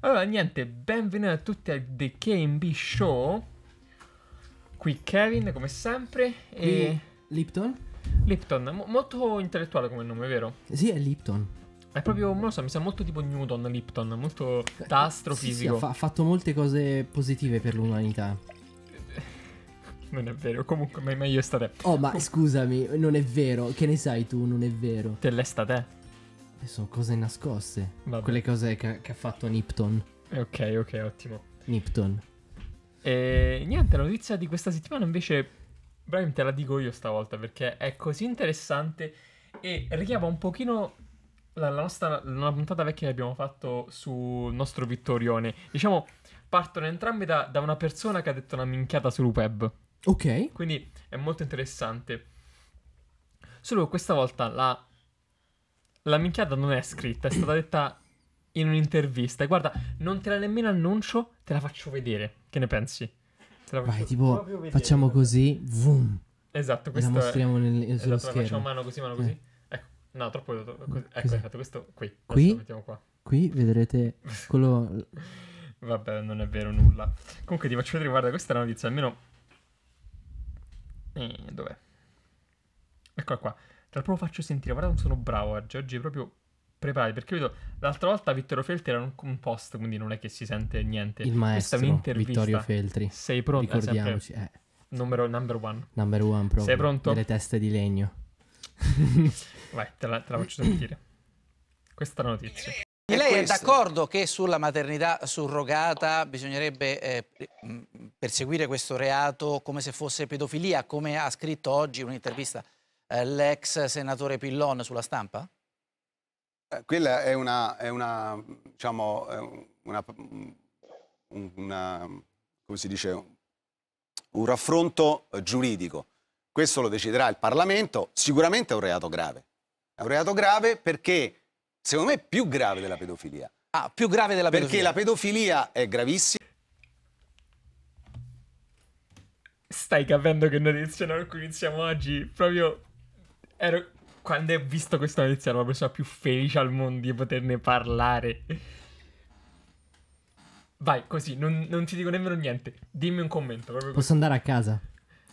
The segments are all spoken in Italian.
Allora, niente, benvenuti a tutti al The KB Show. Qui Kevin, come sempre, e Lipton? Lipton, mo- molto intellettuale come nome, vero? Sì, è Lipton. È proprio, non lo so, mi sa molto tipo Newton, Lipton, molto da Sì, sì, astrofisico. ha, fa- fatto molte cose positive per l'umanità. Non è vero, comunque, ma meglio sta te. Oh, ma scusami, non è vero. Che ne sai tu? Non è vero. Te l'è sta te. E Sono cose nascoste. Vabbè. Quelle cose che, che ha fatto Nipton. Ok, ok, ottimo. Nipton. E niente, la notizia di questa settimana invece, Brian, te la dico io stavolta perché è così interessante e richiama un pochino la, la nostra una puntata vecchia che abbiamo fatto sul nostro Vittorione. Diciamo, partono entrambi da, da una persona che ha detto una minchiata sul web. Ok. Quindi è molto interessante. Solo questa volta la, la minchiata non è scritta, è stata detta in un'intervista. E guarda, non te la nemmeno annuncio, te la faccio vedere. Che ne pensi? Te la Vai, tipo, vedere, facciamo così. Vroom. Esatto, E la questo è... mostriamo nel, sullo Esatto, schermo. facciamo mano così, mano così. Eh. Ecco, no, troppo... ecco, Così. esatto, questo qui. Qui? Adesso lo mettiamo qua. Qui vedrete quello. Vabbè, non è vero nulla. Comunque ti faccio vedere, guarda, questa è la notizia, almeno... Eh, dov'è? Eccola qua. Te la proprio faccio sentire, guarda sono bravo oggi. Oggi proprio preparati, perché vedo... L'altra volta Vittorio Feltri era un, un post, quindi non è che si sente niente. Il Questa è maestro un'intervista. Vittorio Feltri. Sei pronto? Ricordiamoci, eh, numero number one. number one proprio. Sei pronto? Delle teste di legno. Vai, te la, te la faccio sentire. Questa è la notizia. E lei è d'accordo che sulla maternità surrogata bisognerebbe eh, perseguire questo reato come se fosse pedofilia, come ha scritto oggi in un'intervista eh, l'ex senatore Pillon sulla stampa? Eh, Quella è una, è una diciamo, è una, un- una- come si dice, un raffronto eh, giuridico. Questo lo deciderà il Parlamento, sicuramente è un reato grave. È un reato grave perché, secondo me, è più grave della pedofilia. Ah, più grave della Perché pedofilia. la pedofilia è gravissima. Stai capendo che notizia noi cui iniziamo oggi? Proprio ero quando ho visto questa notizia ero la persona più felice al mondo di poterne parlare. Vai, così, non, non ti dico nemmeno niente. Dimmi un commento. Posso andare a casa?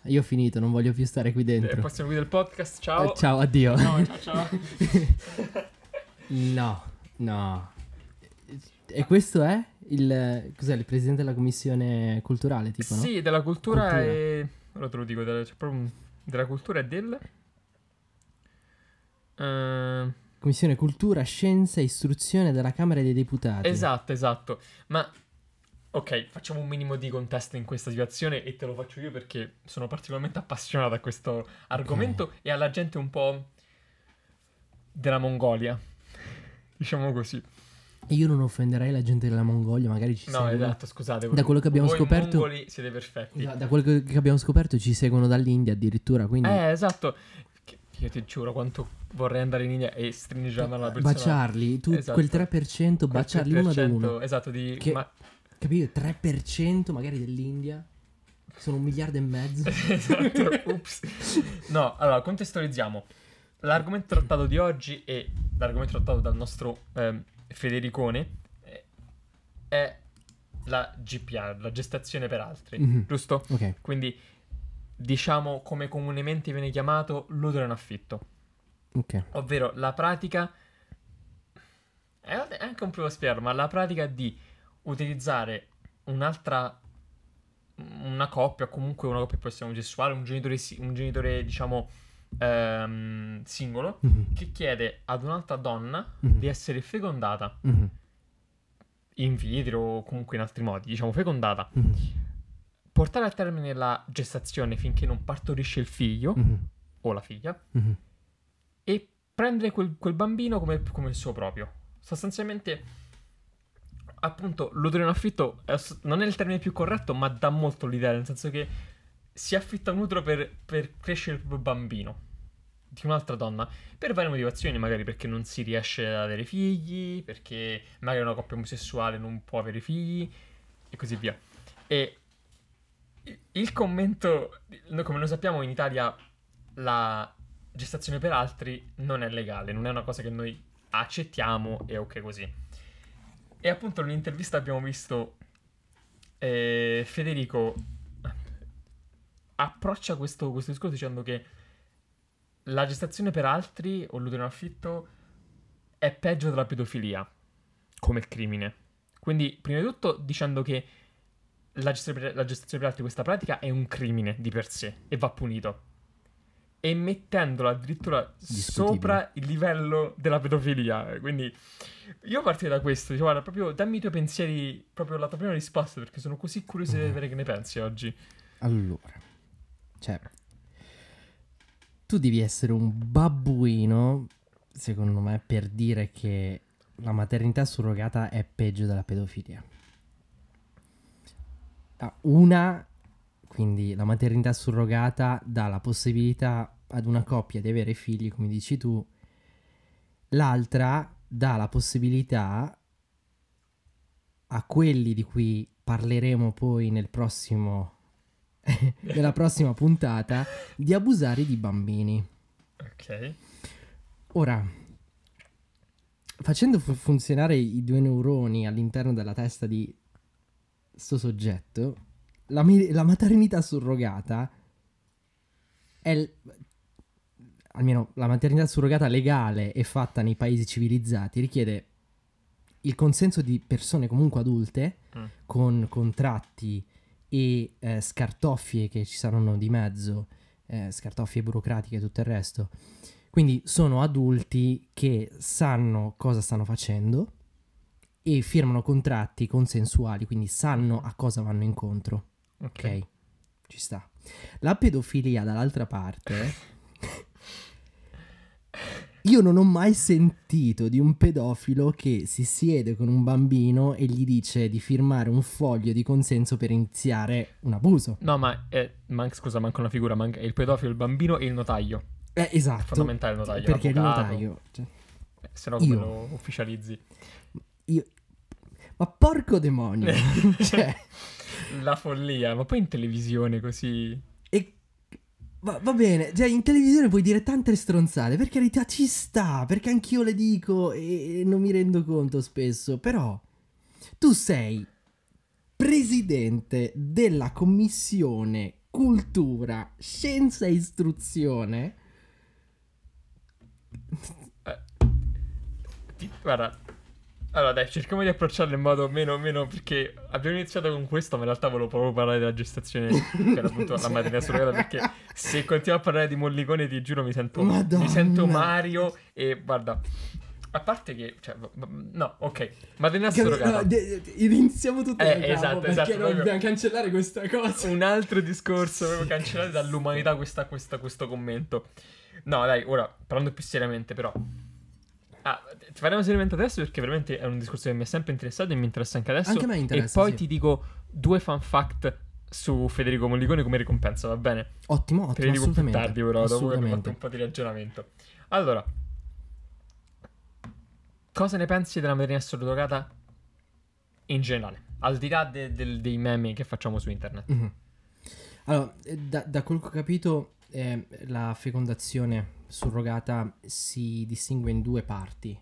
Io ho finito, non voglio più stare qui Eh, dentro. Possiamo chiudere il podcast, ciao. Eh, ciao, addio. Ciao, ciao, ciao. No, no. E questo è il. Cos'è? Il presidente della commissione culturale, tipo, no? Sì, della cultura, Cultura. e... Ora te lo dico, della, c'è proprio della cultura e del... Eh, Commissione cultura, scienza e istruzione della Camera dei Deputati. Esatto, esatto. Ma ok, facciamo un minimo di contesto in questa situazione e te lo faccio io perché sono particolarmente appassionato a questo argomento e alla gente un po' della Mongolia. Diciamo così. E io non offenderei la gente della Mongolia, magari ci No, seguono. esatto, scusate. Da quello che abbiamo scoperto- mongoli siete perfetti. Da, da quello che abbiamo scoperto ci seguono dall'India addirittura, quindi Eh, esatto. Io ti giuro quanto vorrei andare in India e stringere la mano alla persona. baciarli, tu Esatto. quel 3%, Quel baciarli uno ad 3%, uno. Esatto, di... Che- ma- Capito? 3% magari dell'India. Sono un miliardo e mezzo. esatto, ups. No, allora, contestualizziamo. L'argomento trattato di oggi e l'argomento trattato dal nostro ehm, Federicone eh, è la GPR, la gestazione per altri, Mhm. giusto? ok. Quindi diciamo come comunemente viene chiamato l'utero in affitto, Ok. ovvero la pratica è anche un da spiegare, ma la pratica di utilizzare un'altra una coppia, o comunque una coppia possiamo sessuale, un genitore, un genitore diciamo ehm, singolo, Mhm. che chiede ad un'altra donna Mhm. di essere fecondata Mhm. in vitro o comunque in altri modi, diciamo fecondata, Mhm. Portare a termine la gestazione finché non partorisce il figlio Mhm. o la figlia Mhm. e prendere quel, quel bambino come, come il suo proprio. Sostanzialmente, appunto, l'utero in affitto è non è il termine più corretto, ma dà molto l'idea, nel senso che si affitta un utero per, per crescere il proprio bambino di un'altra donna per varie motivazioni, magari perché non si riesce ad avere figli, perché magari una coppia omosessuale non può avere figli e così via. E il- commento, come lo sappiamo in Italia la gestazione per altri non è legale, non è una cosa che noi accettiamo e ok così. E appunto in un'intervista abbiamo visto eh, Federico approccia questo, questo discorso dicendo che la gestazione per altri o l'utero in affitto è peggio della pedofilia come crimine. Quindi, prima di tutto, dicendo che la gestazione, per, la gestazione per altri, questa pratica, è un crimine di per sé e va punito. E mettendola addirittura sopra il livello della pedofilia. Quindi, io partirei da questo. Dico, guarda, proprio dammi i tuoi pensieri, proprio la tua prima risposta, perché sono così curioso di vedere che ne pensi oggi. Allora, cioè, tu devi essere un babbuino, secondo me, per dire che la maternità surrogata è peggio della pedofilia. Una, quindi la maternità surrogata dà la possibilità ad una coppia di avere figli, come dici tu. L'altra dà la possibilità a quelli di cui parleremo poi nel prossimo nella prossima puntata di abusare di bambini. Ok. Ora, facendo fu- funzionare i due neuroni all'interno della testa di sto soggetto, la, la maternità surrogata è l- almeno la maternità surrogata legale e fatta nei paesi civilizzati richiede il consenso di persone comunque adulte Mm. con contratti e eh, scartoffie che ci saranno di mezzo, eh, scartoffie burocratiche e tutto il resto. Quindi sono adulti che sanno cosa stanno facendo e firmano contratti consensuali, quindi sanno a cosa vanno incontro. Ok. Ok, ci sta. La pedofilia dall'altra parte. Io non ho mai sentito di un pedofilo che si siede con un bambino e gli dice di firmare un foglio di consenso per iniziare un abuso. No, ma è, man- scusa, manca una figura, manca il pedofilo, il bambino e il notaio. Eh, esatto. fondamentale il notaio, Perché il notaio. cioè, Eh, se no come lo ufficializzi? io... Ma porco demonio. cioè, La follia, ma poi in televisione così... e... Va, va bene, cioè in televisione puoi dire tante stronzate, per carità ci sta, perché anch'io le dico e, non mi rendo conto spesso, però tu sei presidente della commissione cultura, scienza e istruzione. Eh, guarda, allora dai, cerchiamo di approcciarlo in modo meno, meno, perché abbiamo iniziato con questo, ma in realtà volevo proprio parlare della gestazione, che era appunto la maternità surrogata, perché se continuo a parlare di mollicone ti giuro mi sento, Madonna. mi sento Mario e guarda, a parte che, cioè, no, ok, maternità Che- surrogata. no, de- de- iniziamo tutto Eh, da capo, esatto, perché esatto, proprio- dobbiamo cancellare questa cosa. un altro discorso, proprio cancellare dall'umanità questa- questa- questo commento. No, dai, ora, parlando più seriamente, però. Ah, ti faremo seriamente adesso perché veramente è un discorso che mi è sempre interessato e mi interessa anche adesso. Anche a me interessa, E poi sì. ti dico due fan fact su Federico Mollicone come ricompensa, va bene? Ottimo, Te li ottimo, dico più tardi, però, dopo che abbiamo fatto un po' di ragionamento. Allora, cosa ne pensi della maternità surrogata in generale? Al di là de- del- dei meme che facciamo su internet. Mhm. Allora, eh, da, da quel che ho capito, eh, la fecondazione surrogata si distingue in due parti.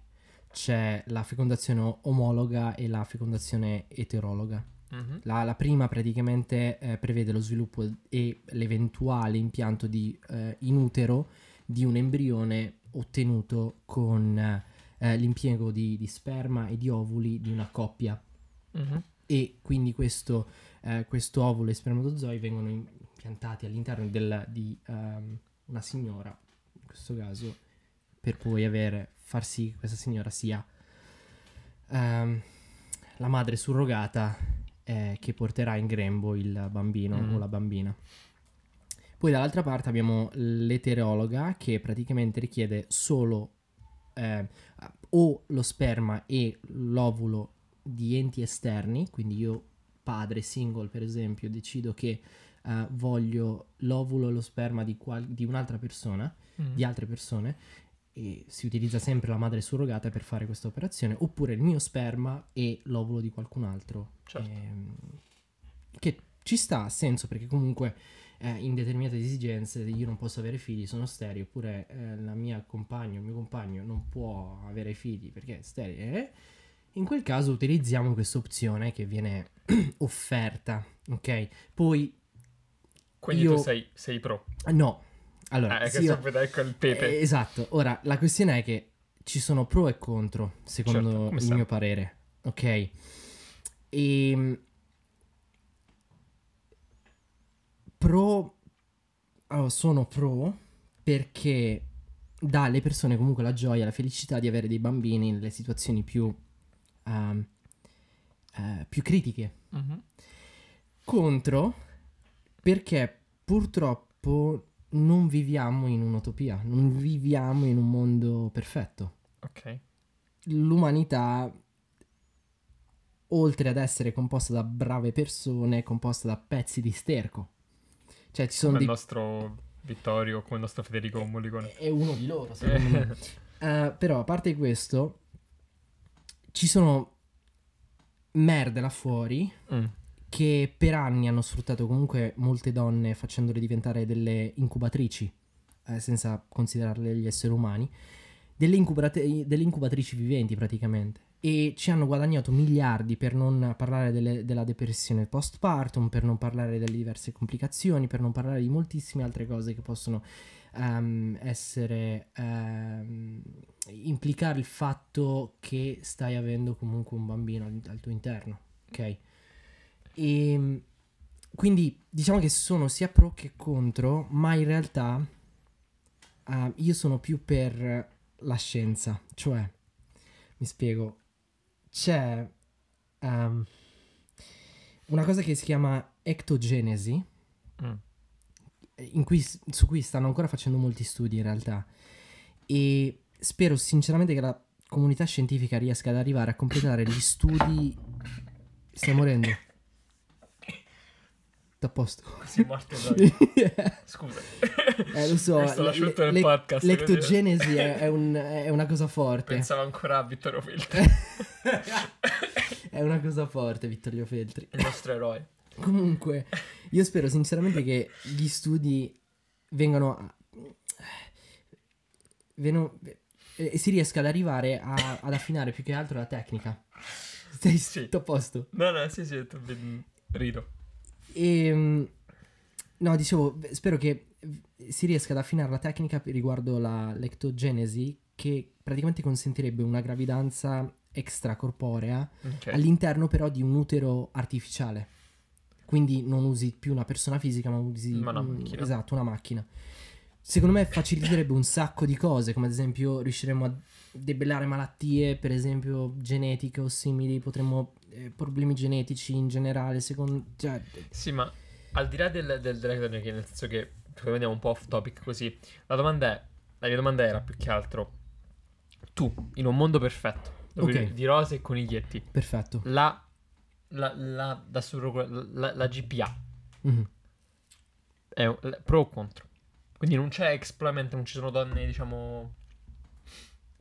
C'è la fecondazione omologa e la fecondazione eterologa. Mhm. La, la prima praticamente eh, prevede lo sviluppo e l'eventuale impianto di, eh, in utero di un embrione ottenuto con eh, l'impiego di, di sperma e di ovuli di una coppia Mhm. e quindi questo, eh, questo ovulo e spermatozoi vengono impiantati all'interno del- di ehm, una signora, questo caso, per poi avere, far sì che questa signora sia ehm, la madre surrogata eh, che porterà in grembo il bambino Mm. o la bambina. Poi dall'altra parte abbiamo l'eterologa che praticamente richiede solo eh, o lo sperma e l'ovulo di enti esterni, quindi io padre single per esempio decido che eh, voglio l'ovulo e lo sperma di, qual- di un'altra persona, Mm. di altre persone e si utilizza sempre la madre surrogata per fare questa operazione oppure il mio sperma e l'ovulo di qualcun altro Certo. Ehm, che ci sta ha senso perché comunque eh, in determinate esigenze io non posso avere figli sono sterile oppure eh, la mia compagna il mio compagno non può avere figli perché è sterile eh, In quel caso utilizziamo questa opzione che viene offerta, ok? Poi Quindi Io- tu sei, sei pro. no. Allora, Eh, che sì, sempre il pepe. eh, esatto. Ora, la questione è che ci sono pro e contro, secondo Certo, il sempre. mio parere, ok? E pro allora, sono pro perché dà alle persone comunque la gioia, la felicità di avere dei bambini nelle situazioni più ehm, eh, più critiche. Mhm. Contro perché purtroppo non viviamo in un'utopia, non viviamo in un mondo perfetto. Ok. L'umanità, oltre ad essere composta da brave persone, è composta da pezzi di sterco. Cioè ci sono Come il dei... nostro Vittorio, come il nostro Federico Mollicone. È uno di loro, secondo me. Eh, però, a parte questo, ci sono merde là fuori Mm. Che per anni hanno sfruttato comunque molte donne facendole diventare delle incubatrici, eh, senza considerarle gli esseri umani, delle, incubate- delle incubatrici viventi praticamente. E ci hanno guadagnato miliardi per non parlare delle- della depressione postpartum, per non parlare delle diverse complicazioni, per non parlare di moltissime altre cose che possono ehm, essere ehm, implicare il fatto che stai avendo comunque un bambino al, al tuo interno, ok? E quindi diciamo che sono sia pro che contro, ma in realtà eh, io sono più per la scienza, cioè mi spiego, c'è ehm, una cosa che si chiama ectogenesi, Mm. in cui- su cui stanno ancora facendo molti studi in realtà. E spero sinceramente che la comunità scientifica riesca ad arrivare a completare gli studi. Stai morendo Tutto a posto è morto Edoardo. Scusa. eh, lo so Questo l'ha le- nel le- podcast. l'ectogenesi è, è un- è una cosa forte Pensavo ancora a Vittorio Feltri, è una cosa forte Vittorio Feltri il nostro eroe. Comunque, io spero sinceramente che gli studi vengano. a- veno- e si riesca ad arrivare a- ad affinare più che altro la tecnica. Stai Sì. tutto a posto. No, no, sì, sì, rido. E. mm, No, dicevo, spero che si riesca ad affinare la tecnica riguardo la lectogenesi, che praticamente consentirebbe una gravidanza extracorporea Ok. all'interno però di un utero artificiale. Quindi non usi più una persona fisica, ma usi Ma una un- macchina. Esatto, una macchina. Secondo me faciliterebbe un sacco di cose, come ad esempio riusciremo a debellare malattie, per esempio genetiche o simili, potremmo eh, problemi genetici in generale, secondo cioè, Sì, ma al di là del, del, della che nel senso che andiamo un po' off topic così, la domanda è, la mia domanda era più che altro, tu, in un mondo perfetto, dove Ok. vivi di rose e coniglietti, perfetto. la, la, la, surroga- la, la GPA Mhm. è pro o contro? Quindi non c'è exploit, non ci sono donne, diciamo,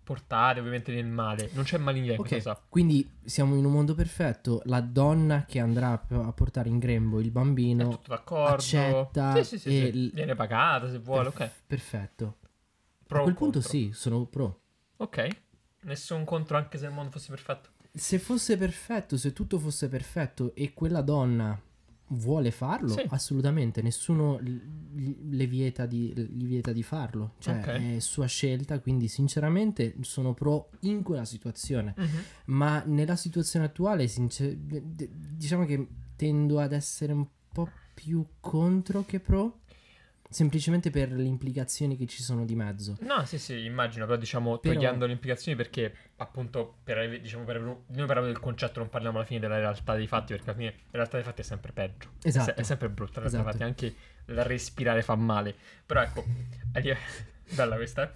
portate ovviamente nel male, non c'è maligna in Ok, questo sa. quindi siamo in un mondo perfetto, la donna che andrà a portare in grembo il È bambino tutto d'accordo. accetta Sì, sì, sì, e l- Viene pagata se vuole, Perf- ok. Perfetto. Pro a quel punto contro? sì, sono pro. Ok. Nessun contro anche se il mondo fosse perfetto. Se fosse perfetto, se tutto fosse perfetto e quella donna vuole farlo, Sì. assolutamente, nessuno le vieta di, gli vieta di farlo. Cioè, Ok. è sua scelta, quindi sinceramente sono pro in quella situazione. Ma nella situazione attuale, sincer- diciamo che tendo ad essere un po' più contro che pro. Semplicemente per le implicazioni che ci sono di mezzo. No, sì, sì, immagino, però diciamo Però- togliendo le implicazioni perché appunto per, diciamo, per, noi parliamo del concetto, non parliamo alla fine della realtà dei fatti perché alla fine la realtà dei fatti è sempre peggio. È se- Esatto. È, sempre brutta la realtà dei Esatto. fatti, anche la respirare fa male. Però ecco, live- bella questa,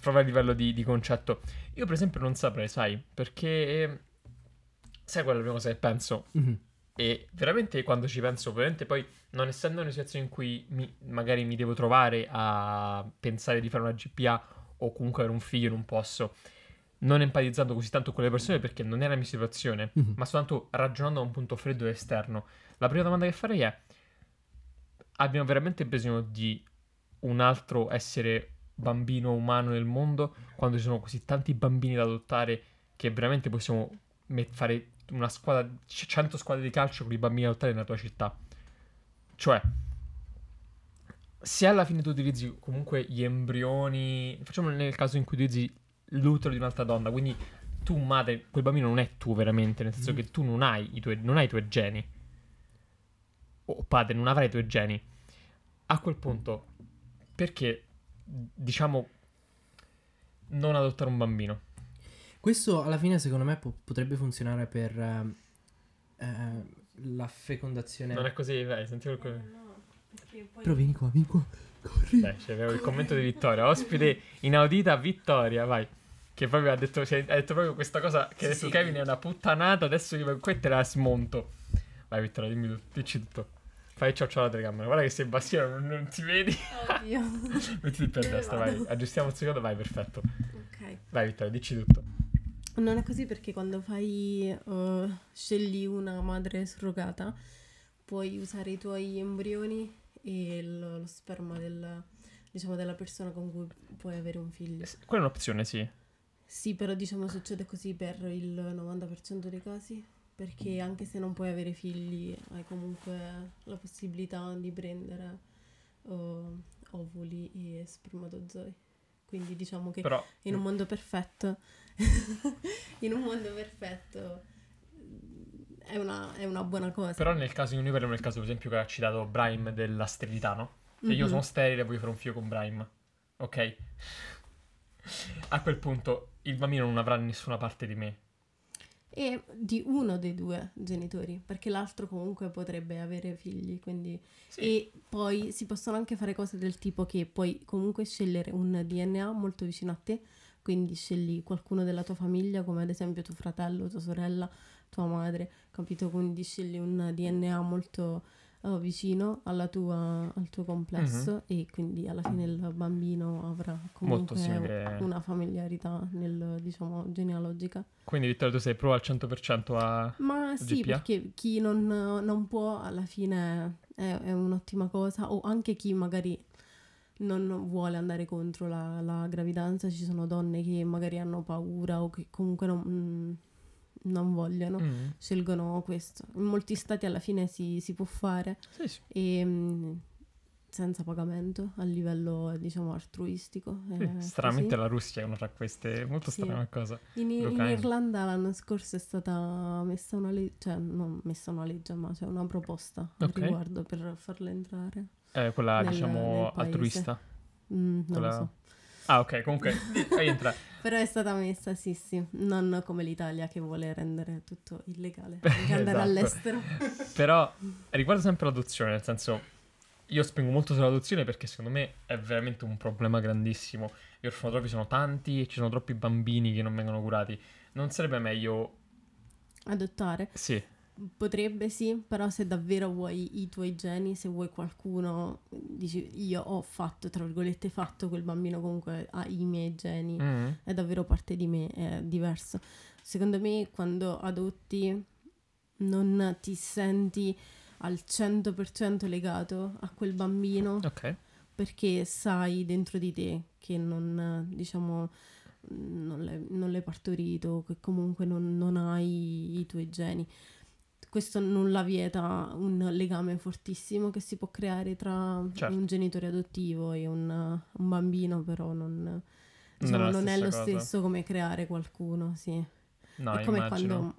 proprio a livello di, di concetto. Io per esempio non saprei, sai, perché... Sai qual è la prima cosa che penso? Mhm. E veramente quando ci penso, ovviamente poi non essendo una situazione in cui mi- magari mi devo trovare a pensare di fare una GPA o comunque avere un figlio, non posso, non empatizzando così tanto con le persone perché non è la mia situazione, Mhm. ma soltanto ragionando da un punto freddo e esterno. La prima domanda che farei è, abbiamo veramente bisogno di un altro essere bambino umano nel mondo quando ci sono così tanti bambini da adottare che veramente possiamo met- fare una squadra, c- 100 squadre di calcio con i bambini adottati nella tua città. Cioè, se alla fine tu utilizzi comunque gli embrioni, facciamo nel caso in cui utilizzi l'utero di un'altra donna, quindi tu madre, quel bambino non è tuo veramente, nel senso Mhm. che tu non hai i tuoi, non hai i tuoi geni. O padre, non avrai i tuoi geni. A quel punto, perché, diciamo, non adottare un bambino? Questo alla fine secondo me po- potrebbe funzionare per eh, la fecondazione. Non è così, vai, sentiamo il... No, perché poi... Però vieni qua, vieni qua. Corri. Dai, c'è il commento di Vittoria. Ospite inaudita Vittoria, vai. Che proprio ha detto, cioè, ha detto proprio questa cosa che Sì, detto sì. Kevin è una puttanata, adesso io qua te la smonto. Vai Vittoria, dimmi tu, dici tutto. Fai ciao ciao alla telecamera. Guarda che sei bassino, non, non ti vedi. Oddio. Mettiti per destra, vai. Aggiustiamo un secondo, vai, perfetto. ok. Vai Vittoria, dici tutto. Non è così perché quando fai, eh, scegli una madre surrogata, puoi usare i tuoi embrioni e il- lo sperma del, diciamo, della persona con cui puoi avere un figlio. Quella è un'opzione, sì. Sì, però diciamo succede così per il 90% dei casi, perché anche se non puoi avere figli, hai comunque la possibilità di prendere eh, ovuli e spermatozoi. Quindi diciamo che Però in un mondo perfetto, in un mondo perfetto è una, è una buona cosa. Però nel caso in cui noi parliamo nel caso per esempio che ha citato Brahim della sterilità, no? Se io Mhm. sono sterile e voglio fare un figlio con Brahim, ok? A quel punto il bambino non avrà nessuna parte di me. E di uno dei due genitori, perché l'altro comunque potrebbe avere figli, quindi... Sì. E poi si possono anche fare cose del tipo che puoi comunque scegliere un DNA molto vicino a te, quindi scegli qualcuno della tua famiglia, come ad esempio tuo fratello, tua sorella, tua madre, capito? Quindi scegli un DNA molto eh, vicino alla tua- al tuo complesso e quindi alla fine il bambino avrà comunque una familiarità nel, diciamo, genealogica. Quindi Vittorio tu sei pro al 100% a... Ma sì, GPA? perché chi non, non può alla fine è, è un'ottima cosa, o anche chi magari non vuole andare contro la, la gravidanza, ci sono donne che magari hanno paura o che comunque non, mm, non vogliono, Mm. scelgono questo. In molti stati alla fine si, si può fare Sì, sì. e mm, senza pagamento a livello diciamo altruistico. Sì, eh, stranamente la Russia è una tra queste, molto strana cosa. In, in. Irlanda l'anno scorso è stata messa una legge, cioè non messa una legge, ma c'è una proposta al Ok. riguardo per farla entrare. Eh, quella, Nel- diciamo, nel altruista. Mm, non Quella- lo so. Ah, ok, comunque, fai entrare. Però è stata messa, sì, sì. Non come l'Italia che vuole rendere tutto illegale. Anche andare Esatto. all'estero. Però riguarda sempre l'adozione, nel senso, io spingo molto sull'adozione perché secondo me è veramente un problema grandissimo. Gli orfanotrofi sono tanti e ci sono troppi bambini che non vengono curati. Non sarebbe meglio... Adottare. Sì, Potrebbe sì, però se davvero vuoi i tuoi geni, se vuoi qualcuno, dici io ho fatto, tra virgolette, fatto quel bambino comunque ha i miei geni. Mm. è davvero parte di me, è diverso. Secondo me quando adotti non ti senti al 100% legato a quel bambino ok. perché sai dentro di te che non, diciamo, non l'hai, non l'hai partorito, che comunque non, non hai i tuoi geni. Questo non la vieta un legame fortissimo che si può creare tra Certo. un genitore adottivo e un, un bambino, però non, Non diciamo, non è lo stessa cosa. stesso come creare qualcuno, sì. No, è come immagino. quando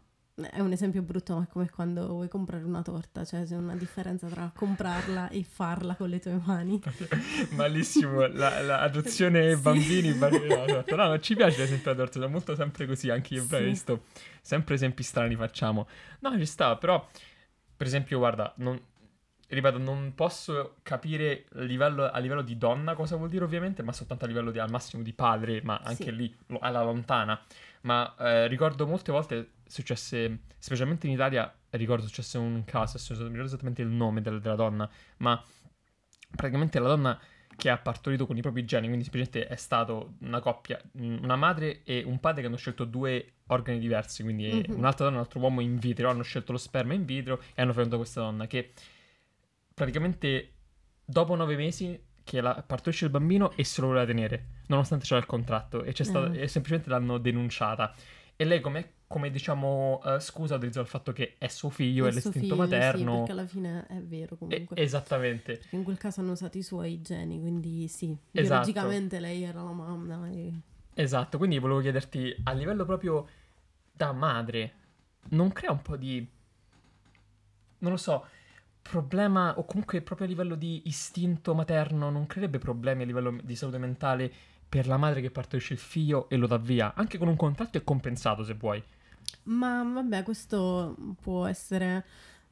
è un esempio brutto, ma è come quando vuoi comprare una torta, cioè c'è una differenza tra comprarla e farla con le tue mani. Malissimo, la, la adozione Sì. bambini, bambini no, no, no, no, ci piace l'esempio della torta, è molto sempre così, anche io Sì. visto, sempre esempi strani facciamo. No, ci sta, però, per esempio, guarda, non, ripeto, non posso capire a livello, a livello di donna cosa vuol dire ovviamente, ma soltanto a livello di, al massimo di padre, ma anche Sì. lì, alla lontana. Ma eh, ricordo molte volte successe, specialmente in Italia, ricordo successe un caso, adesso non ricordo esattamente il nome del- della donna, ma praticamente la donna che ha partorito con i propri geni, quindi semplicemente è stato una coppia, una madre e un padre che hanno scelto due organi diversi, quindi Mhm. un'altra donna e un altro uomo in vitro, hanno scelto lo sperma in vitro e hanno fecondato questa donna che praticamente dopo nove mesi che la partorisce il bambino e se lo voleva tenere, nonostante c'era il contratto e, c'è stato, Eh. e semplicemente l'hanno denunciata. E lei come come diciamo eh, scusa utilizza il fatto che è suo figlio, è, È l'istinto figlio, Sì, materno. perché alla fine è vero E- comunque. esattamente. Perché in quel caso hanno usato i suoi geni, quindi sì, Esatto. biologicamente lei era la mamma. E... Esatto, quindi volevo chiederti a livello proprio da madre, non crea un po' di non lo so, problema o comunque proprio a livello di istinto materno non creerebbe problemi a livello di salute mentale per la madre che partorisce il figlio e lo dà via, anche con un contratto e compensato se vuoi. Ma vabbè, questo può essere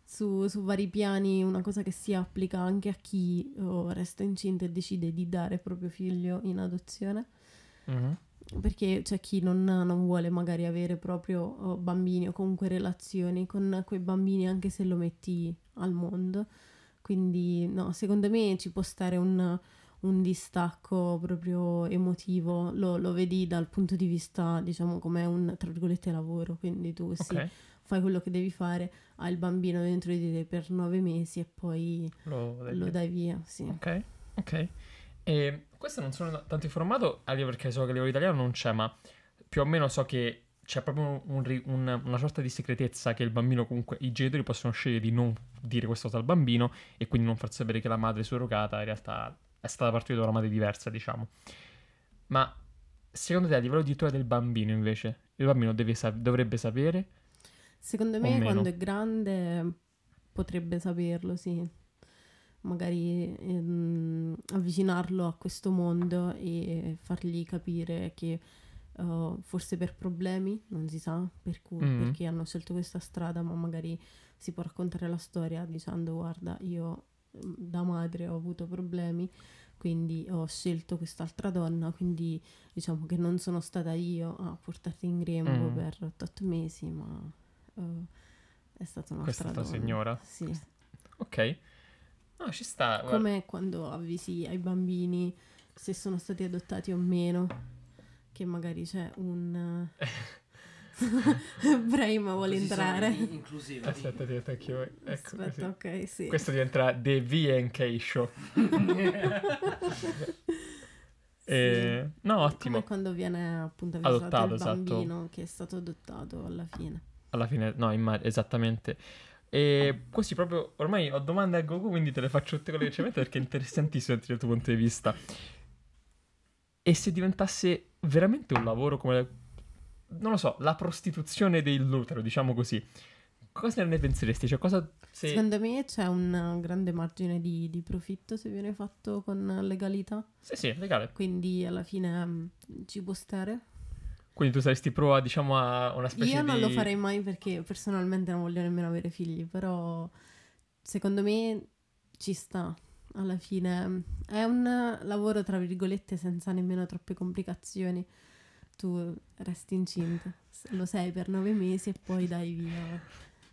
su, su vari piani una cosa che si applica anche a chi oh, resta incinta e decide di dare proprio figlio in adozione. Mhm. Perché c'è chi non, non vuole magari avere proprio oh, bambini o comunque relazioni con quei bambini anche se lo metti al mondo. Quindi no, secondo me ci può stare un, un distacco proprio emotivo, lo, lo vedi dal punto di vista, diciamo, come un, tra virgolette, lavoro. Quindi tu sì, Ok, fai quello che devi fare, hai il bambino dentro di te per nove mesi e poi lo, lo dai via, sì. Ok, ok. E questo non sono tanto informato, anche perché so che a livello italiano non c'è, ma più o meno so che c'è proprio un un- una sorta di segretezza che il bambino comunque, i genitori possono scegliere di non dire questa cosa al bambino e quindi non far sapere che la madre surrogata in realtà è stata partita da una madre diversa, diciamo. Ma secondo te a livello di tutela del bambino invece, il bambino deve dovrebbe sapere? Secondo me quando è grande potrebbe saperlo, sì. Magari ehm, avvicinarlo a questo mondo e fargli capire che eh, forse per problemi, non si sa per cui, Mm. perché hanno scelto questa strada, ma magari si può raccontare la storia dicendo guarda, io da madre ho avuto problemi, quindi ho scelto quest'altra donna, quindi diciamo che non sono stata io a portarti in grembo Mm. per 8 mesi, ma eh, è stata un'altra Questa donna. signora? Sì. Ok. No, ci sta. guarda. Come quando avvisi ai bambini se sono stati adottati o meno, che magari c'è un... Brahim vuole Così entrare. in- Inclusivo. Aspetta, ti anch'io. Ecco, Aspetta, così. ok, sì. Questo diventerà The V&K Show. Eh, no, ottimo. Come quando viene appunto avvisato Adottato, il esatto. bambino che è stato adottato alla fine. Alla fine, no, immag- esattamente. E così proprio, ormai ho domande a Goku, quindi te le faccio tutte mette perché è interessantissimo dal tuo punto di vista. E se diventasse veramente un lavoro come, non lo so, la prostituzione dell'utero, diciamo così, cosa ne penseresti? Cioè, cosa se... Secondo me c'è un grande margine di, di profitto se viene fatto con legalità, Sì, sì, legale. quindi alla fine mm, ci può stare. Quindi tu saresti pro, a, diciamo, a una specie Io di... non lo farei mai perché personalmente non voglio nemmeno avere figli, però secondo me ci sta. Alla fine è un lavoro tra virgolette senza nemmeno troppe complicazioni. Tu resti incinta, lo sei per nove mesi e poi dai via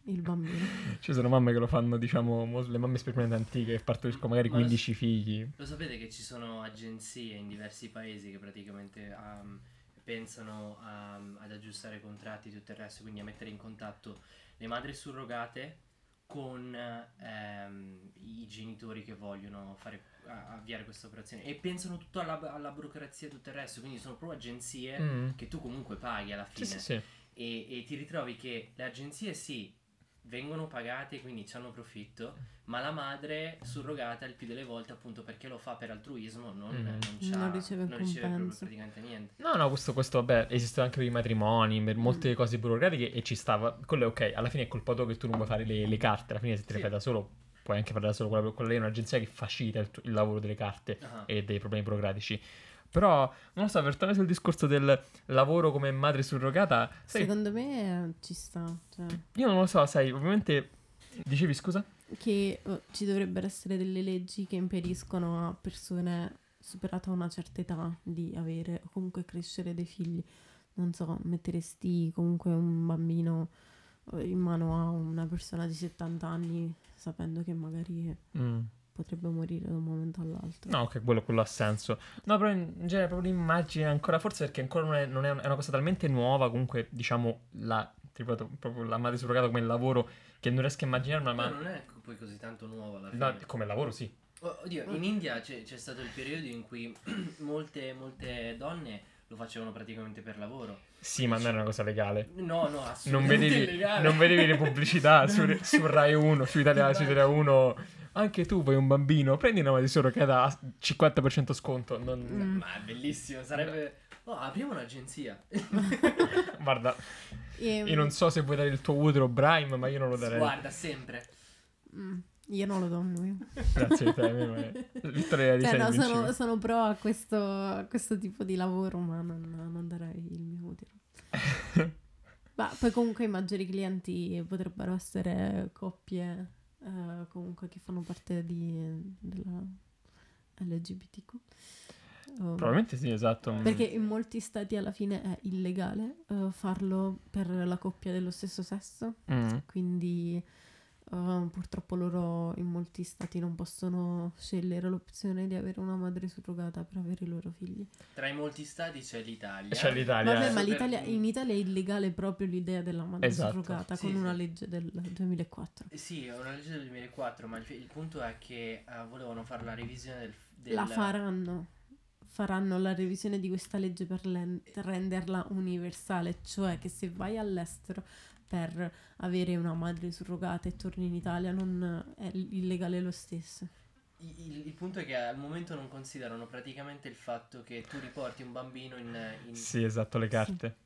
il bambino. Ci sono mamme che lo fanno, diciamo, mo- le mamme sperimenti antiche che partoriscono magari Ma lo- 15 figli. Lo sapete che ci sono agenzie in diversi paesi che praticamente um, pensano a- ad aggiustare i contratti e tutto il resto, quindi a mettere in contatto le madri surrogate con ehm, i genitori che vogliono fare, a- avviare questa operazione e pensano tutto alla, alla burocrazia e tutto il resto, quindi sono proprio agenzie Mm. che tu comunque paghi alla Sì, fine sì, sì. e, e ti ritrovi che le agenzie sì vengono pagate quindi hanno profitto ma la madre surrogata il più delle volte appunto perché lo fa per altruismo non, Mm. non, Non riceve non riceve praticamente niente No, no, questo, questo vabbè, esistono anche per i matrimoni, per molte Mm. cose burocratiche e ci stava. Quello è ok, alla fine è colpa tua che tu non vuoi fare le, le carte, alla fine se te le Sì. fai da solo, puoi anche fare da solo, quella, quella lì è un'agenzia che facilita il, il lavoro delle carte Ah. e dei problemi burocratici. Però, non lo so, per tornare sul discorso del lavoro come madre surrogata, sai, Secondo me eh, ci sta. Cioè, io non lo so, sai, ovviamente... Dicevi scusa? che eh, ci dovrebbero essere delle leggi che impediscono a persone superata una certa età di avere o comunque crescere dei figli. Non so, metteresti comunque un bambino in mano a una persona di 70 anni sapendo che magari Mm. potrebbe morire da un momento all'altro. No, ok, quello, quello ha senso. No, però in in genere proprio l'immagine ancora, forse perché ancora non è, non è un- è una cosa talmente nuova, comunque diciamo la, ti ripeto, proprio la madre surrogata come lavoro che non riesco a immaginarmi, Ma ma... non è poi così tanto fine No, come lavoro sì. Oh, Oddio, in India c'è, c'è stato il periodo in cui molte, molte donne lo facevano praticamente per lavoro. Sì, ma non era una cosa legale. No, no, Non assolutamente vedevi, illegale. non vedevi le pubblicità su, su Rai 1, su Italia, su Italia 1. Anche tu vuoi un bambino, prendi una di solo che da 50% sconto. Non- Mm. Ma è bellissimo, sarebbe... Oh, apriamo un'agenzia. Guarda, E- io non so se vuoi dare il tuo utero Brime, ma io non lo darei. Guarda, sempre. Mm, io non lo do a lui. Grazie a te. Vittoria di Cioè, no, sono, sono pro a questo, a questo tipo di lavoro, ma non, non darei il mio utero. Ma poi comunque i maggiori clienti potrebbero essere coppie eh, comunque che fanno parte di, della LGBTQ. Um, Probabilmente sì, esatto. perché in molti stati alla fine è illegale eh, farlo per la coppia dello stesso sesso, Mm. quindi eh, purtroppo loro in molti stati non possono scegliere l'opzione di avere una madre surrogata per avere i loro figli. Tra i molti stati c'è l'Italia. C'è l'Italia. Vabbè, eh. ma l'Italia- in Italia è illegale proprio l'idea della madre Esatto. surrogata Sì, con sì. una legge del 2004. Eh, Sì, è una legge del 2004, ma il, il punto è che eh, volevano fare la revisione del... del- La faranno. Faranno la revisione di questa legge per len- renderla universale, cioè che se vai all'estero per avere una madre surrogata e torni in Italia non è illegale lo stesso. Il, il- punto è che al momento non considerano praticamente il fatto che tu riporti un bambino in... in- Sì, esatto, le carte.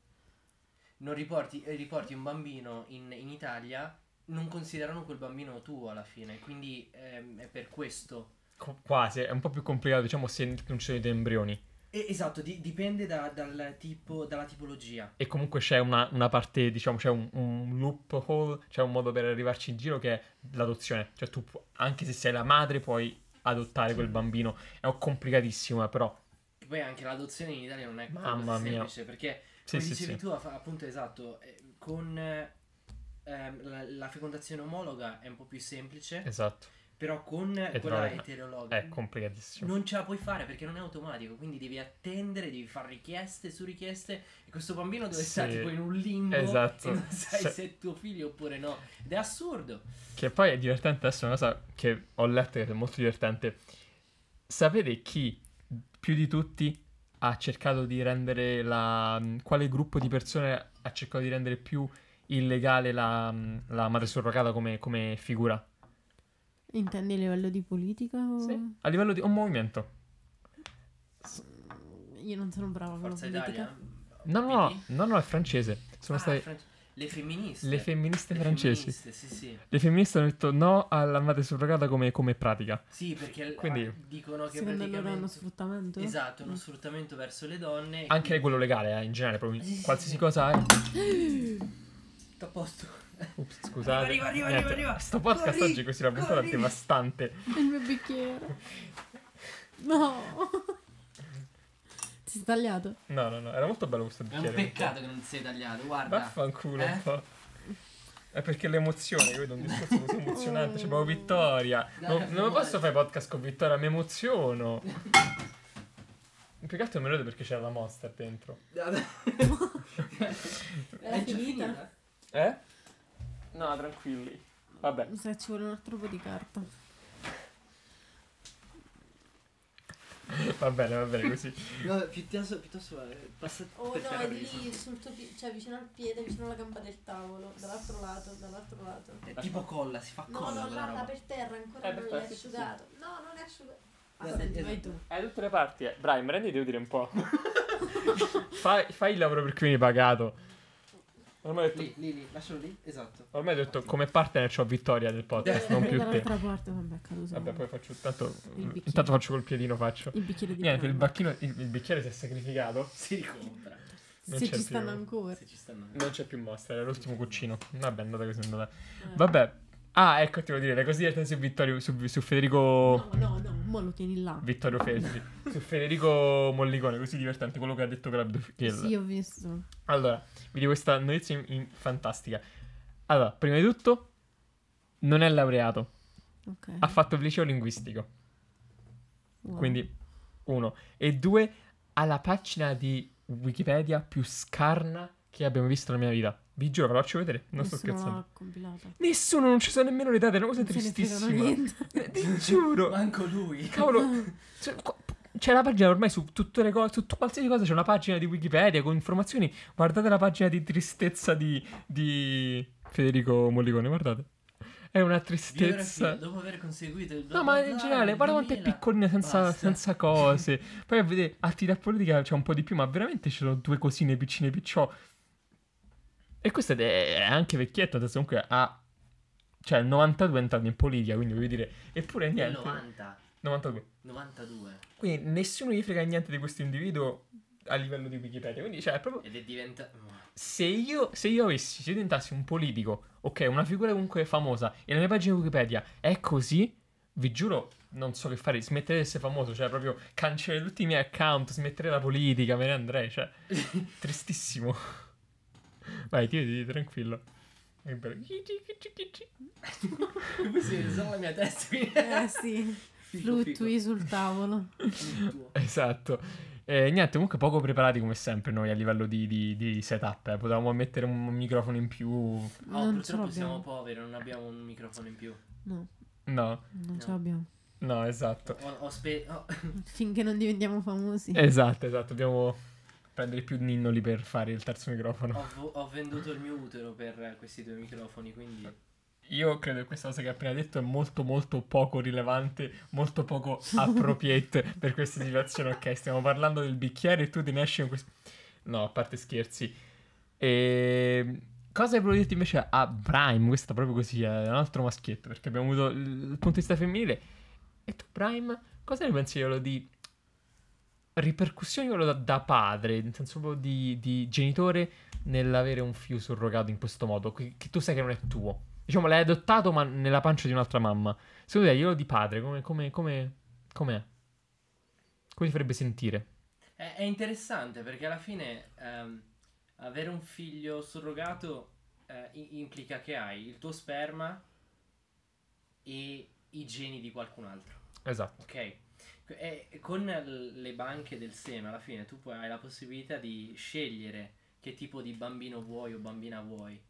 non riporti, eh, riporti un bambino in, in Italia, non considerano quel bambino tuo alla fine, quindi ehm, è per questo. Co- quasi, è un po' più complicato, diciamo, se non ci sono dei embrioni. Esatto, di- dipende da- dal tipo, dalla tipologia. E comunque c'è una, una parte, diciamo, c'è un, un loophole, c'è un modo per arrivarci in giro che è l'adozione. Cioè tu, pu- anche se sei la madre, puoi adottare quel bambino. È complicatissimo, eh, però. E poi anche l'adozione in Italia non è Mamma proprio mia. semplice, perché Sì, come sì, dicevi sì. tu, appunto esatto, eh, con eh, la, la fecondazione omologa è un po' più semplice, Esatto. Però con quella Eterologa. È complicatissimo. non ce la puoi fare perché non è automatico, quindi devi attendere, devi fare richieste su richieste e questo bambino deve Sì. stare tipo in un limbo Esatto. e non sai Se- se è tuo figlio oppure no. Ed è assurdo. Che poi è divertente, adesso è una cosa che ho letto che è molto divertente. Sapete chi più di tutti ha cercato di rendere la... quale gruppo di persone ha cercato di rendere più illegale la, la madre surrogata come, come figura? Intendi a livello di politica? O... Sì. A livello di un movimento. Io non sono brava con la politica. Italia. No, no, no, no, no, è francese. Sono Ah, state Fran- le femministe. le femministe Le francesi. femministe, sì, sì. Le femministe hanno detto no alla madre surrogata come, come pratica. Sì, perché Quindi- ah, dicono che Secondo loro è uno praticamente... sfruttamento? Esatto, uno sfruttamento verso le donne. Anche quindi- quello legale, eh, in generale, proprio Sì, sì, qualsiasi sì. cosa è. Tutto a posto. Ups, scusate. Arriva, arriva, Niente, arriva, arriva. Sto podcast Corri, oggi così la puntata è corri. devastante. Il mio bicchiere. No. Ti sei tagliato? No, no, no, era molto bello questo È un bicchiere. peccato che non sei tagliato, guarda. Vaffanculo Eh? un po'. È perché l'emozione, capito? Un discorso così emozionante. C'è proprio Vittoria. Dai, Non, non posso fare podcast con Vittoria, mi emoziono. Più che altro me lo vedo perché c'era la monster dentro. È finita? Eh? No, tranquilli. Vabbè. Mi sa che ci vuole un altro po' di carta. Va bene, va bene così. No, piuttosto, piuttosto eh, passa Oh per no, terra è lì sul tuo piede, cioè vicino al piede, vicino alla gamba del tavolo, dall'altro lato, dall'altro lato. È tipo colla, si fa No, colla no, quella là, roba. là per terra, ancora Eh, non l'hai terra, sì, asciugato. No, non è asciugato. Ah, Esatto, senti, vai esatto. tu. Hai tutte le parti, eh. Brian, devo dire un po'. fai, fai il lavoro per cui vieni pagato. Ormai ho detto, Lì, lì, lì, lascialo lì, esatto. ormai ho detto come partner c'ho Vittoria del podcast, non più te. dall'altra parte, vabbè, caduto. Vabbè, poi faccio tanto. Intanto faccio col piedino, faccio. Il bicchiere di Niente, il, bacchino, il, il bicchiere si è sacrificato. Si ricompra. non Se ci stanno più. ancora. Se ci stanno. Non c'è più mostra, era l'ultimo cucino. Vabbè, è andata così, è andata. Eh. Vabbè. Ah, ecco, ti volevo dire, le cose divertenti su Vittorio, su, su Federico. No, no, no, mo lo tieni là. Vittorio Feltri. su Federico Mollicone, così divertente, quello che ha detto che il- Sì, ho visto. Allora, vi dico questa notizia in- in- fantastica. Allora, prima di tutto, non è laureato, Ok. ha fatto il liceo linguistico. Wow. Quindi, uno. E due, ha la pagina di Wikipedia più scarna che abbiamo visto nella mia vita. Vi giuro, ve la faccio vedere. Non sto Nessuno scherzando. l'ha compilata. Nessuno, non ci sono nemmeno le date, è una cosa Non tristissima. Ti giuro. Manco lui. Cavolo, cioè, qua- c'è la pagina ormai su tutte le cose, su qualsiasi cosa c'è una pagina di Wikipedia con informazioni. Guardate la pagina di tristezza di, di Federico Mollicone, guardate. È una tristezza. Biografia, dopo aver conseguito il No, ma in generale, guarda quanto è piccolina senza, senza cose. Poi a vedere attività politica c'è un po' di più, ma veramente ci sono due cosine piccine picciò. E questo è, anche vecchietto, adesso comunque ha... Cioè, il 92 è entrato in politica, quindi voglio dire... Eppure niente. 90, 92. 92. Quindi nessuno gli frega niente di questo individuo a livello di Wikipedia. Quindi, cioè, è proprio... Ed è diventato... Se io, se io avessi, se io diventassi un politico, ok, una figura comunque famosa, e la mia pagina Wikipedia è così, vi giuro, non so che fare, smetterei di essere famoso, cioè proprio cancellare tutti i miei account, smetterei la politica, me ne andrei, cioè, tristissimo. Vai, ti tranquillo. Bello. Come si vede la mia testa qui? Eh sì, Fico, fluttui sul tavolo. Esatto. E niente, comunque poco preparati come sempre noi a livello di, di- di setup. eh. Potevamo mettere un microfono in più. Oh, non ce purtroppo siamo poveri, non abbiamo un microfono in più. No, No, non ce No. l'abbiamo. no, esatto. Ho, ho spe- oh, Finché non diventiamo famosi. Esatto, esatto. Dobbiamo prendere più ninnoli per fare il terzo microfono. ho, ho venduto il mio utero per eh, questi due microfoni, quindi... Io credo che questa cosa che hai appena detto è molto molto poco rilevante, molto poco appropriate per questa situazione. Ok, stiamo parlando del bicchiere e tu te ne esci con questo... No, a parte scherzi. E... Cosa volevo dirti invece a Prime? Questa proprio così, è un altro maschietto, perché abbiamo avuto il il punto di vista femminile. E tu, Prime, cosa ne pensi io di ripercussioni quello da, da padre, nel senso proprio di, di genitore nell'avere un figlio surrogato in questo modo, che, che tu sai che non è tuo. Diciamo, l'hai adottato ma nella pancia di un'altra mamma. Secondo te, io di padre, come, come, come? Come ti farebbe sentire? È, è interessante perché alla fine ehm, avere un figlio surrogato eh, implica che hai il tuo sperma e i geni di qualcun altro. Esatto. Ok? E e con le banche del seme, alla fine tu hai la possibilità di scegliere che tipo di bambino vuoi o bambina vuoi.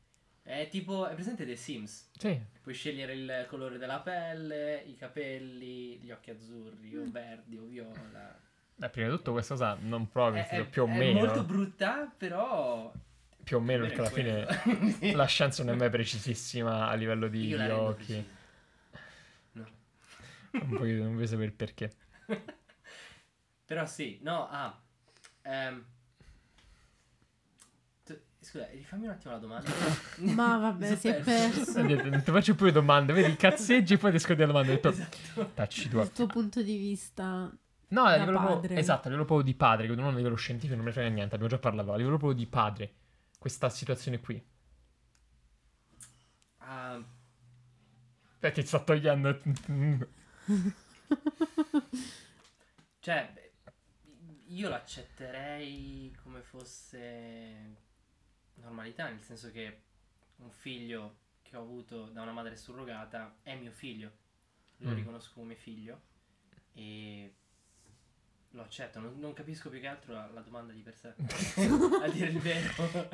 È tipo, è presente The Sims? Sì. Puoi scegliere il colore della pelle, i capelli, gli occhi azzurri o verdi o viola. Beh, prima di tutto questa cosa non provo, È, è- più o è meno. molto brutta, però... Più o meno, perché alla fine fine la scienza non è mai precisissima a livello di, Io occhi. No. Un po' non voglio sapere il perché. Però sì, no, ah. ehm, tu- scusa, rifammi un attimo la domanda. Ma vabbè, Mi si è perso. Niente, non ti faccio più domande, vedi, cazzeggi e poi ti scordi la domanda. Ho detto, Esatto. tacci tua. Il tuo punto di vista. No, a Da livello proprio, padre. esatto, a livello proprio di padre, non a livello scientifico, non ne frega niente, abbiamo già parlato, a livello proprio di padre, questa situazione qui. Ah, Beh, ti sta togliendo... cioè, io l'accetterei come fosse normalità, nel senso che un figlio che ho avuto da una madre surrogata è mio figlio. Lo Mm. riconosco come figlio e lo accetto. Non, non capisco più che altro la, la domanda di per sé. a dire il vero.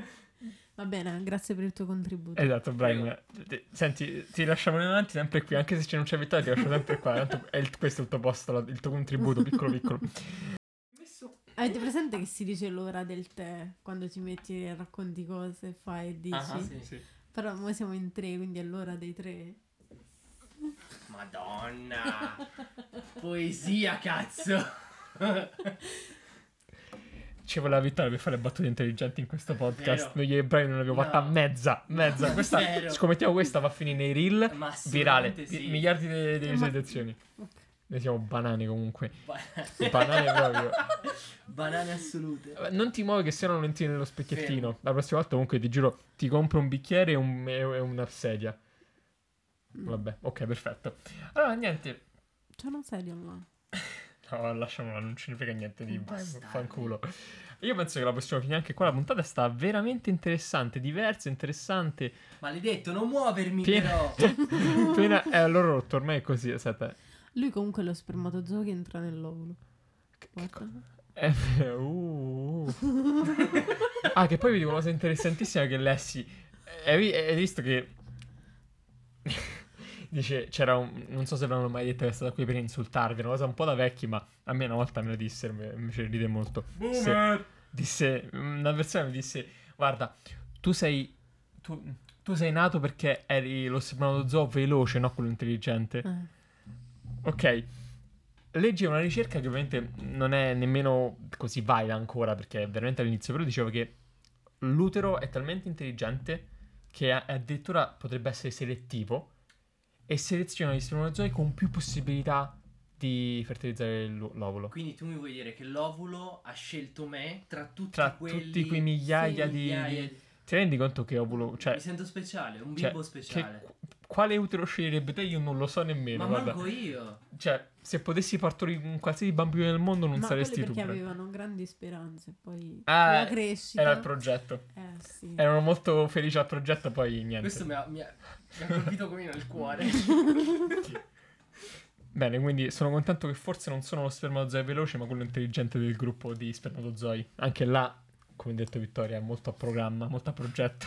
Va bene, grazie per il tuo contributo. Esatto, Brian. Ti- Senti, ti lasciamo in avanti sempre qui, anche se c'è non c'è vittoria, ti lascio sempre qua. tanto è il- questo è il tuo posto, la- il tuo contributo, piccolo piccolo. Avete presente che si dice l'ora del tè quando ti metti e racconti cose, fai e dici? Ah, sì. sì. Però noi siamo in tre, quindi è l'ora dei tre. Madonna! Poesia, cazzo! Ci voleva vittoria per fare battute intelligenti in questo podcast. Vero. Noi e Brian non abbiamo No. fatta mezza, mezza. Questa, Vero. scommettiamo questa va a finire nei reel. Ma Virale, sì. mi- miliardi di, Ma- visualizzazioni. Ok. Noi siamo banane comunque. Ba- Banane proprio. Banane assolute. Vabbè, Non ti muovi che se no non entri nello specchiettino. La prossima volta comunque ti giuro, ti compro un bicchiere e, un- e- e una sedia. Mm. Vabbè, ok, perfetto. Allora, niente. C'è una sedia là. No, lasciamola, non frega niente di Bastardi. fanculo. Io penso che la possiamo finire anche qua. La puntata sta veramente interessante, diversa, interessante. Maledetto, non muovermi Piena- però. Appena è allora rotto, ormai è così. Aspetta. Lui comunque è lo spermatozoo che entra nell'ovulo. Che- Guarda. Eh, uh, uh. ah, che poi vi dico una cosa interessantissima che lessi. Vi- hai visto che Dice, c'era un... Non so se l'hanno mai detto che è stata qui per insultarvi, una cosa un po' da vecchi, ma a me una volta me lo dissero, mi mi ride molto. Disse, disse, una persona mi disse, guarda, tu sei... Tu, tu sei nato perché eri lo spermatozoo veloce, no quello intelligente. Eh. Ok. Leggi una ricerca che ovviamente non è nemmeno così valida ancora perché è veramente all'inizio, però diceva che l'utero è talmente intelligente che addirittura potrebbe essere selettivo e seleziona gli spermatozoi con più possibilità di fertilizzare l'ovulo. Quindi tu mi vuoi dire che l'ovulo ha scelto me tra tutti Tra quelli... tutti quei migliaia Sì, di... migliaia di- Ti rendi conto che ovulo... Cioè, Mi sento speciale, un cioè, bimbo che- speciale. quale utero sceglierebbe te? Io non lo so nemmeno. Ma guarda. manco io. Cioè, se potessi partorire un qualsiasi bambino del mondo non Ma saresti tu. perché però. avevano grandi speranze, poi Ah, la crescita. Era il progetto. Eh sì. Erano molto felici al progetto, poi niente. Questo mi ha, mi ha- mi ha colpito come nel cuore. Bene, quindi sono contento che forse non sono lo spermatozoo veloce, ma quello intelligente del gruppo di spermatozoi. Anche là, come detto Vittoria, è molto a programma, molto a progetto.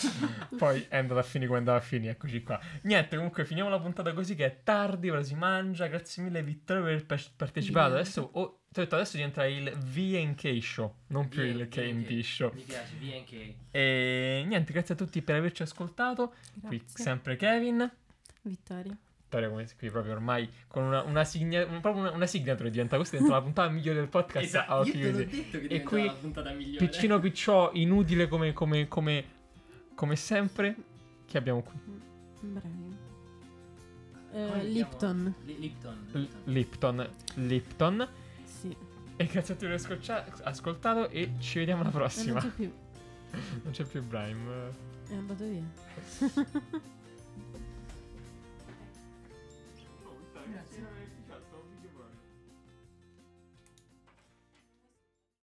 Poi è andato a finire come andava a finire, eccoci qua. Niente, comunque finiamo la puntata così che è tardi, ora si mangia. Grazie mille Vittoria per aver partecipato. Adesso, oh, ti ho detto, adesso diventa il VK Show, non più il VNK. KMD Show. Mi piace, VNK. E niente, grazie a tutti per averci ascoltato. Qui Grazie. sempre Kevin. Vittoria. Vittoria come qui proprio ormai con una, una, signa- un- proprio una, una signature diventa questa diventa la puntata migliore del podcast Esatto, a io occhi te l'ho chiusi. detto che E qui la puntata migliore. Piccino picciò inutile come, come, come, come sempre che abbiamo qui Bravi. Eh, Lipton. Lipton. L- Lipton. Lipton Lipton Sì. e grazie a tutti per aver ascoltato e ci vediamo alla E prossima non c'è più. non c'è più Brime È andato via.